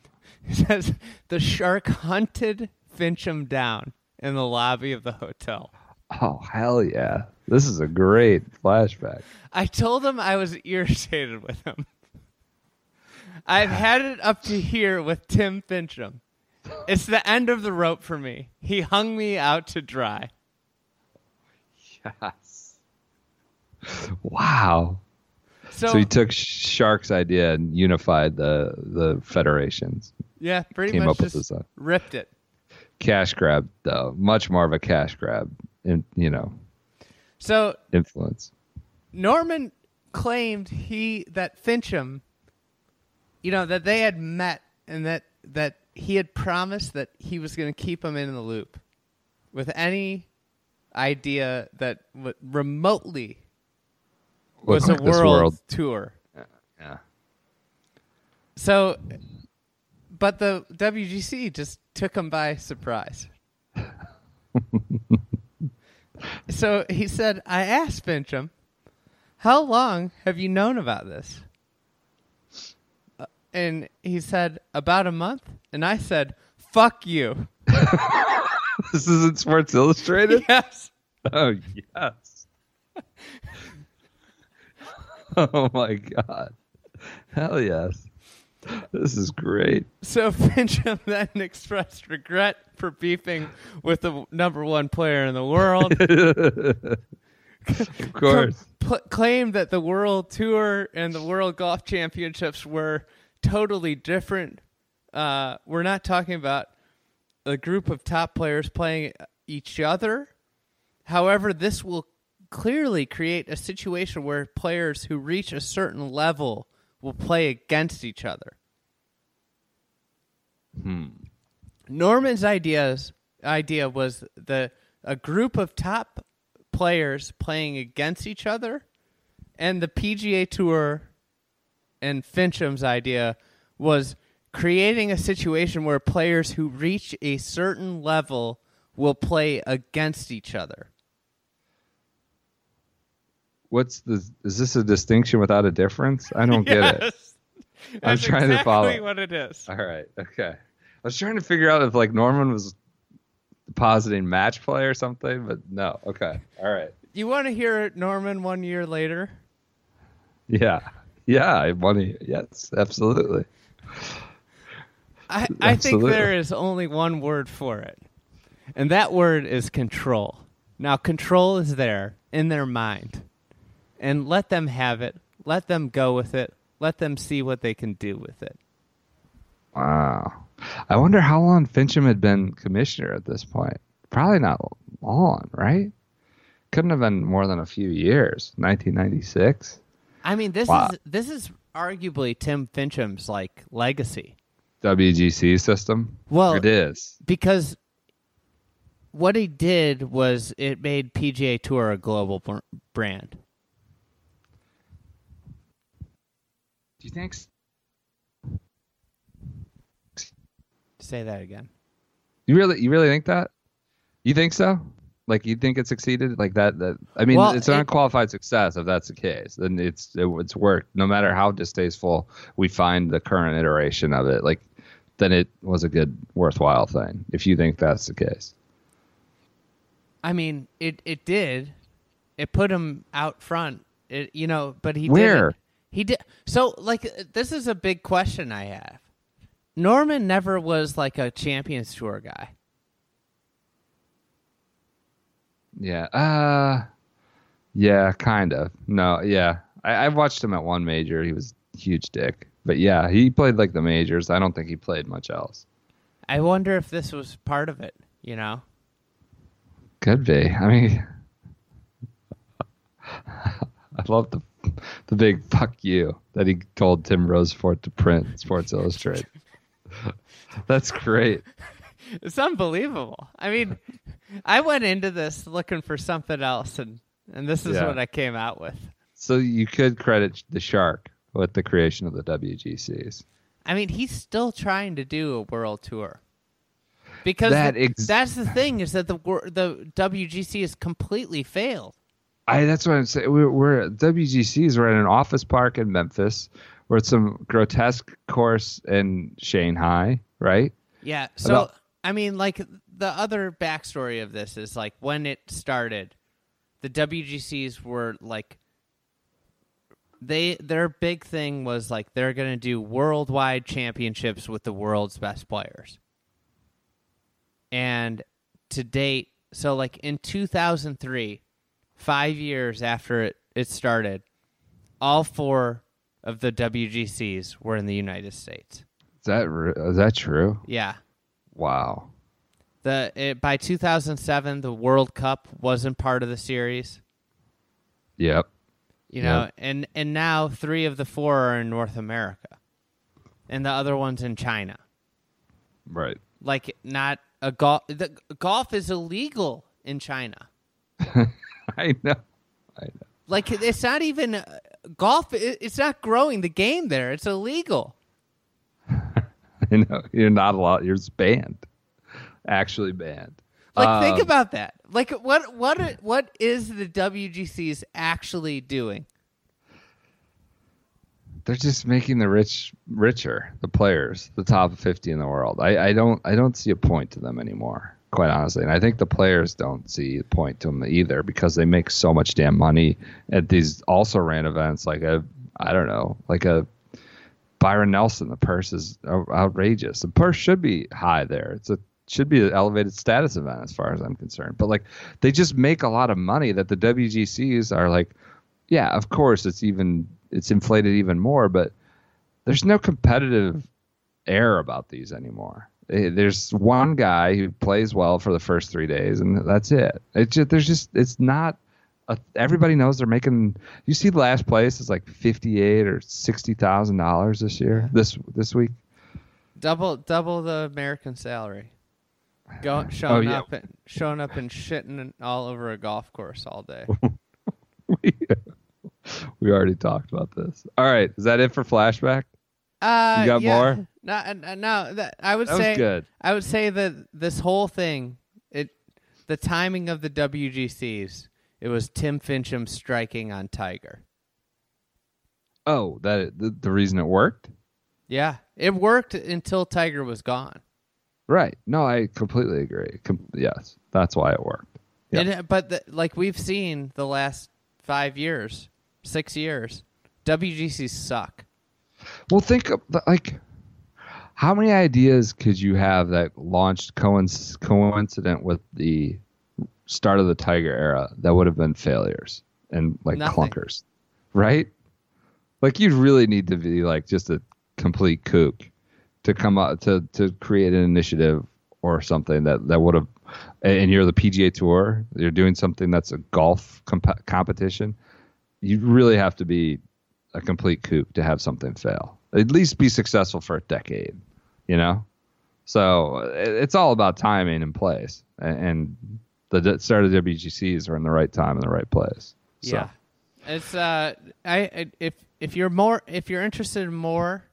He says the shark hunted Finchem down in the lobby of the hotel. Oh hell yeah! This is a great flashback. I told him I was irritated with him. I've had it up to here with Tim Finchem. It's the end of the rope for me. He hung me out to dry. Yes. Wow. So, So he took Shark's idea and unified the the federations. yeah, pretty came much up with this, uh, ripped it. Cash grab though, much more of a cash grab, in you know, So influence. Norman claimed he that Finchem, you know, that they had met and that that he had promised that he was going to keep him in the loop with any idea that w- remotely was Look a like this world, tour. Yeah. So, but the WGC just took him by surprise. so he said, I asked Finchem, how long have you known about this? Uh, And he said, about a month. And I said, fuck you. This isn't Sports Illustrated. yes. oh yes. oh my god. Hell yes. This is great. So Finchem then expressed regret for beefing with the number one player in the world. Of course. pl- claimed that the World Tour and the World Golf Championships were totally different. Uh, we're not talking about a group of top players playing each other. However, this will clearly create a situation where players who reach a certain level will play against each other. Hmm. Norman's ideas idea was the a group of top players playing against each other, and the PGA Tour and Finchem's idea was creating a situation where players who reach a certain level will play against each other. What's the? Is this a distinction without a difference? I don't get it. Yes. I'm That's trying to exactly follow. what it is. All right. Okay. I was trying to figure out if like Norman was depositing match play or something, but no. Okay. All right. You want to hear Norman one year later? Yeah. Yeah. I want to. Yes. Absolutely. I, I think there is only one word for it, and that word is control. Now, control is there in their mind, and let them have it. Let them go with it. Let them see what they can do with it. Wow. I wonder how long Finchem had been commissioner at this point. Probably not long, right? Couldn't have been more than a few years. 1996. I mean, this Wow. is this is arguably Tim Finchem's like legacy WGC system. Well- it is. because what he did was it made PGA Tour a global brand. Do you think? Say that again. You really, you really think that? You think so? Like you think it succeeded? Like that? That I mean, Well, it's an it- unqualified success if that's the case. Then it's it, it's worked. No matter how distasteful we find the current iteration of it, like then it was a good, worthwhile thing. If you think that's the case. I mean, it it did. It put him out front. It you know, but he Where? He did. So like this is a big question I have. Norman never was like a Champions Tour guy. Yeah. Uh yeah, kind of. No, yeah. I, I watched him at one major. He was a huge dick. But yeah, he played like the majors. I don't think he played much else. I wonder if this was part of it. You know, Could be. I mean I love the the big fuck you that he told Tim Rosaforte to print Sports Illustrated. That's great. it's unbelievable. I mean, I went into this looking for something else, and and this is Yeah. what I came out with. So you could credit the shark with the creation of the WGCs. I mean, he's still trying to do a world tour. Because That ex- that's the thing is that the the WGC has completely failed. I that's what I'm saying. We're, we're WGCs. We're at an office park in Memphis. We're at some grotesque course in Shanghai, right? Yeah. So About- I mean, like the other backstory of this is like when it started, the WGCs were like they their big thing was like they're gonna do worldwide championships with the world's best players. And to date, so like in 2003, five years after it, it started, all four of the WGCs were in the United States. Is that re- is that true? Yeah. Wow. The it, by 2007, the World Cup wasn't part of the series. Yep. You know, Yeah. and and now three of the four are in North America, and the other one's in China. Right. Like not a golf. The golf is illegal in China. I know. I know. Like it's not even uh, golf. It, it's not growing the game there. It's illegal. I know. You're not allowed. You're just banned. Actually banned. Like think Um, about that. Like what what what is the WGCs actually doing? they're just making the rich richer, the players, the top 50 in the world. I, I don't I don't see a point to them anymore, quite honestly. And I think the players don't see a point to them either because they make so much damn money at these also ran events like a I don't know, like a Byron Nelson. The purse is outrageous. The purse should be high there. It's a should be an elevated status event as far as I'm concerned. But like they just make a lot of money that the WGCs are like yeah, of course it's even it's inflated even more, but there's no competitive air about these anymore. Eh, There's one guy who plays well for the first three days, and that's it. It's just, there's just it's not. A, everybody knows they're making. You see, last place is like fifty eight or sixty thousand dollars this year. This this week. Double double the American salary. Go showing yeah. up and showing up and shitting all over a golf course all day. we, we already talked about this. All right, is that it for flashback? Uh, You got yeah. more? No, uh, no. That I would That was say good. I would say that this whole thing, it, the timing of the WGCs, it was Tim Finchem striking on Tiger. Oh, that the, the reason it worked. Yeah, it worked until Tiger was gone. Right. No, I completely agree. Com- yes, that's why it worked. Yeah. It, but the, like we've seen the last five years, six years, WGCs suck. Well, think of like how many ideas could you have that launched coinc- coincident with the start of the Tiger era that would have been failures and like Nothing. clunkers, right? Like you'd really need to be like just a complete kook to come up to to create an initiative or something that that would have. And you're the PGA Tour. You're doing something that's a golf comp- competition. You really have to be a complete kook to have something fail. At least be successful for a decade, you know. So it's all about timing and place, and the start of WGCs are in the right time and the right place. So, Yeah, it's uh, I if if you're more if you're interested in more,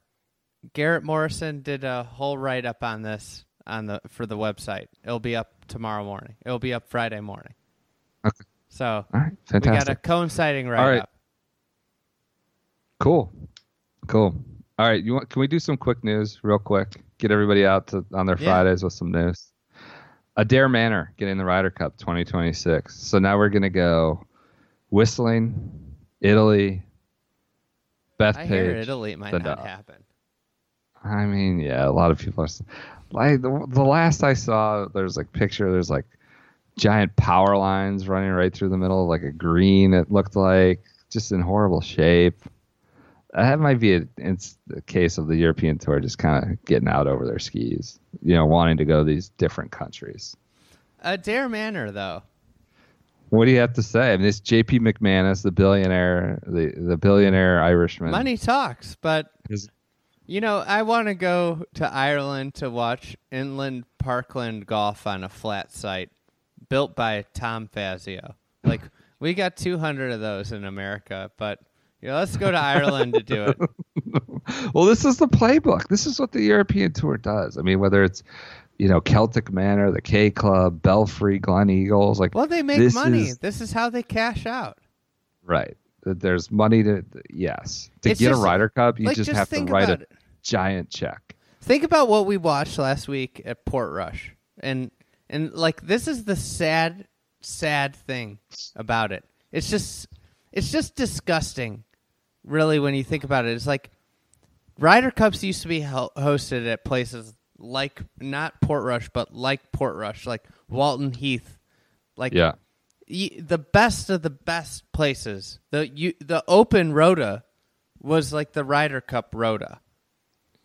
Garrett Morrison did a whole write up on this on the for the website. It'll be up tomorrow morning. It'll be up Friday morning. Okay. So all right, we got a coinciding write right. Cool, cool. All right, you want? Can we do some quick news real quick? Get everybody out to, on their Yeah. Fridays with some news. Adare Manor getting the Ryder Cup 2026. So now we're gonna go whistling, Italy, Bethpage. I hear Italy might not dog. happen. I mean, yeah, a lot of people are like the, the last I saw. There's like picture. There's like giant power lines running right through the middle, like a green. It looked like just in horrible shape. That might be a, it's the case of the European tour just kind of getting out over their skis. You know, wanting to go these different countries. A Adare Manor, though. What do you have to say? I mean, this J.P. McManus, the billionaire, the the billionaire Irishman. Money talks, but is- you know, I want to go to Ireland to watch inland parkland golf on a flat site built by Tom Fazio. Like we got 200 of those in America, but know, let's go to Ireland to do it. well, this is the playbook. This is what the European Tour does. I mean, whether it's you know Celtic Manor, the K Club, Belfry, Gleneagles, like Well, they make this money. is- This is how they cash out. right? There's money to yes to It's get just- a Ryder Cup. You like, just, just have to write a it. giant check. Think about what we watched last week at Portrush, and and like this is the sad, sad thing about it. It's just, it's just disgusting, really, when you think about it. It's like Ryder Cups used to be ho- hosted at places like not Portrush, but like Portrush, like Walton Heath, like Yeah, y- the best of the best places. The you, the Open Rota was like the Ryder Cup Rota.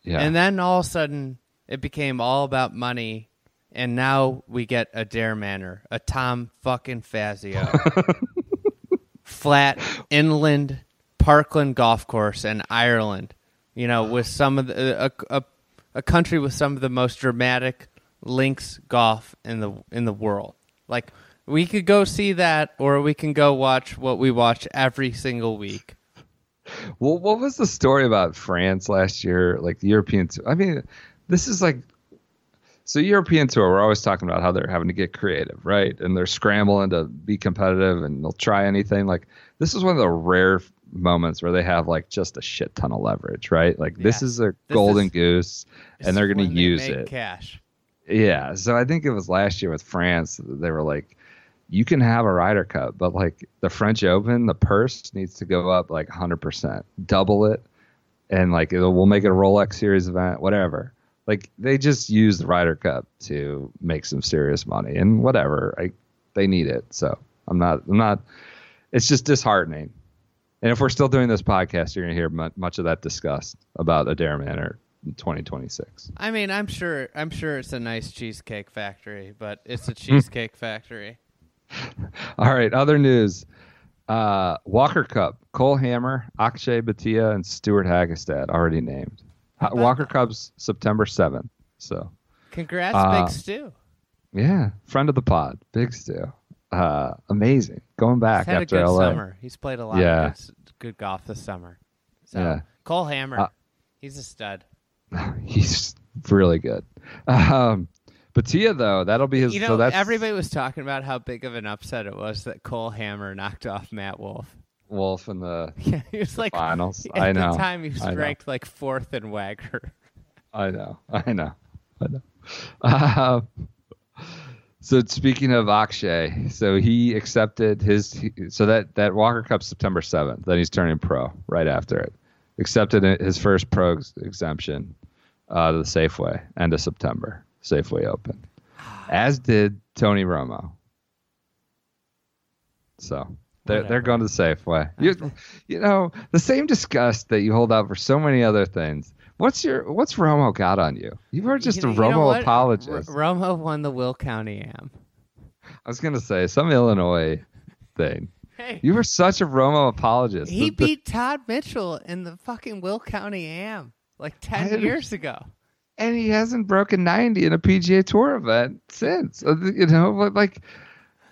yeah. And then all of a sudden, it became all about money, and now we get a Dare Manor, a Tom fucking Fazio, flat inland Parkland golf course in Ireland. You know, with some of the a, a, a country with some of the most dramatic links golf in the in the world. Like we could go see that, or we can go watch what we watch every single week. Well, what was the story about France last year? Like the European tour. I mean, this is like so European tour. We're always talking about how they're having to get creative, right? And they're scrambling to be competitive, and they'll try anything. Like this is one of the rare moments where they have like just a shit ton of leverage, right? Like this is a This golden is- goose, and they're going to use make it. cash. Yeah. So I think it was last year with France. They were like, you can have a Ryder Cup, but like the French Open, the purse needs to go up like 100%, double it. And like, it'll, we'll make it a Rolex series event, whatever. Like they just use the Ryder Cup to make some serious money and whatever. I, they need it. So I'm not, I'm not, it's just disheartening. And if we're still doing this podcast, you're going to hear much of that discussed about Adare Manor in 2026. I mean, I'm sure. I'm sure it's a nice cheesecake factory, but it's a cheesecake factory. All right, other news. Uh, Walker Cup, Cole Hammer, Akshay Bhatia, and Stuart Hagestad already named. About Walker Cup's September 7th. So, Congrats, Uh, Big Stu. yeah, friend of the pod, Big Stu. Uh, amazing. Going back He's had a good LA. summer. He's played a lot Yeah. of good, good golf this summer. So Yeah. Cole Hammer, Uh, he's a stud. He's really good. Um, Bhatia, though, that'll be his. You know, so that's everybody was talking about how big of an upset it was that Cole Hammer knocked off Matt Wolff. Wolff in the Yeah, he was like finals. at I the know. time he was I know. ranked like fourth in WAGR. I know. I know. I know. Uh, so speaking of Akshay, so he accepted his so that that Walker Cup September seventh. Then he's turning pro right after it. Accepted his first pro ex- exemption uh, to the Safeway end of September. Safeway Open, as did Tony Romo. So they're they're going to the Safeway. You, you know the same disgust that you hold out for so many other things. What's your what's Romo got on you? You are just You a you Romo apologist. R- Romo won the Will County Am. I was gonna say some Illinois thing. Hey, You were such a Romo apologist. he The- the- beat Todd Mitchell in the fucking Will County Am like ten years ago. and he hasn't broken ninety in a PGA Tour event since. Uh, You know, like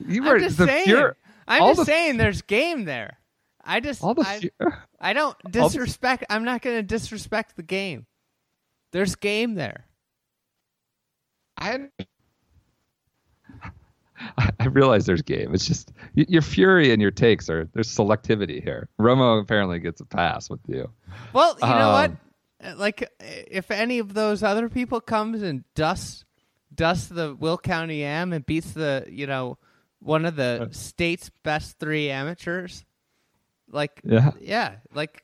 you were the saying. fur- I'm all just the- saying. There's game there. I just all the I, I don't disrespect. I'm not going to disrespect the game. There's game there. I I realize there's game. It's just your fury and your takes are there's selectivity here. Romo apparently gets a pass with you. Well, you know what? Um, Uh, Like, uh, if any of those other people comes and dusts dusts the Will County Am and beats the you know one of the uh, state's best three amateurs, like Yeah. yeah, like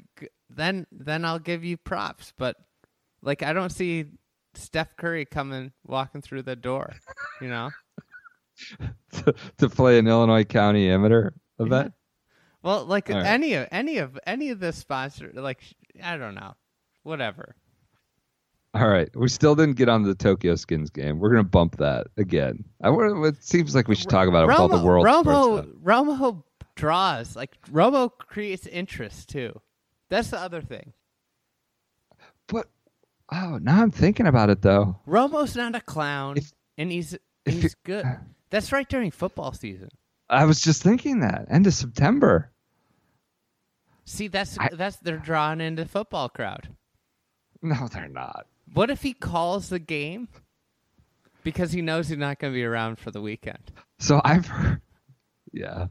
then then I'll give you props. But Like I don't see Steph Curry coming walking through the door. You know. to, to play an Illinois County amateur event. Well, like All right. any of any of any of the sponsor, like I don't know, whatever. All right, we still didn't get on the Tokyo Skins game. We're gonna bump that again. I, it seems like we should talk about it with all the world. Romo. Romo draws like Romo creates interest too. That's the other thing. But oh, now I'm thinking about it though. Romo's not a clown, If- and he's he's good. That's right during football season. I was just thinking that end of September. See, that's I- that's they're drawn into football crowd. No, they're not. What if he calls the game because he knows he's not going to be around for the weekend? So I've heard, yeah,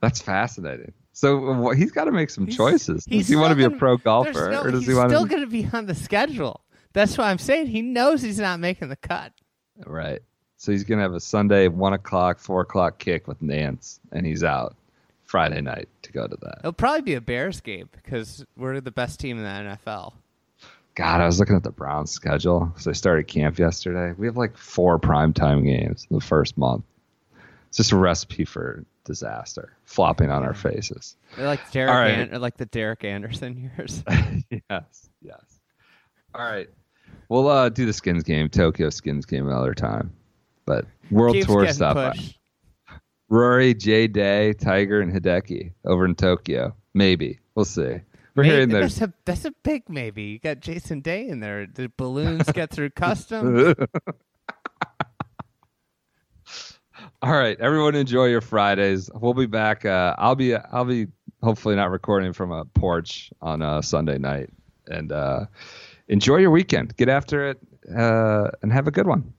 that's fascinating. So he's got to make some He's- choices. he's Does he want to be a pro golfer, no- or does he's he want still going to be on the schedule? That's why I'm saying he knows he's not making the cut. Right. So he's gonna have a Sunday one o'clock, four o'clock kick with Nantz, and he's out Friday night to go to that. It'll probably be a Bears game because we're the best team in the NFL. God, I was looking at the Browns schedule. So I started camp yesterday. We have like four primetime games in the first month. It's just a recipe for disaster, flopping on our faces. They're like Derek, right. An- like the Derek Anderson years. yes, yes. All right. We'll uh, do the skins game, Tokyo skins game another time. But world Keeps tour stuff. Rory, Jay Day, Tiger, and Hideki over in Tokyo. Maybe. We'll see. We're Maybe- hearing there's that's a that's a big maybe. You got Jason Day in there. The balloons get through customs. All right, everyone, enjoy your Fridays. We'll be back. Uh, I'll be I'll be hopefully not recording from a porch on a Sunday night. And uh, enjoy your weekend. Get after it uh, and have a good one.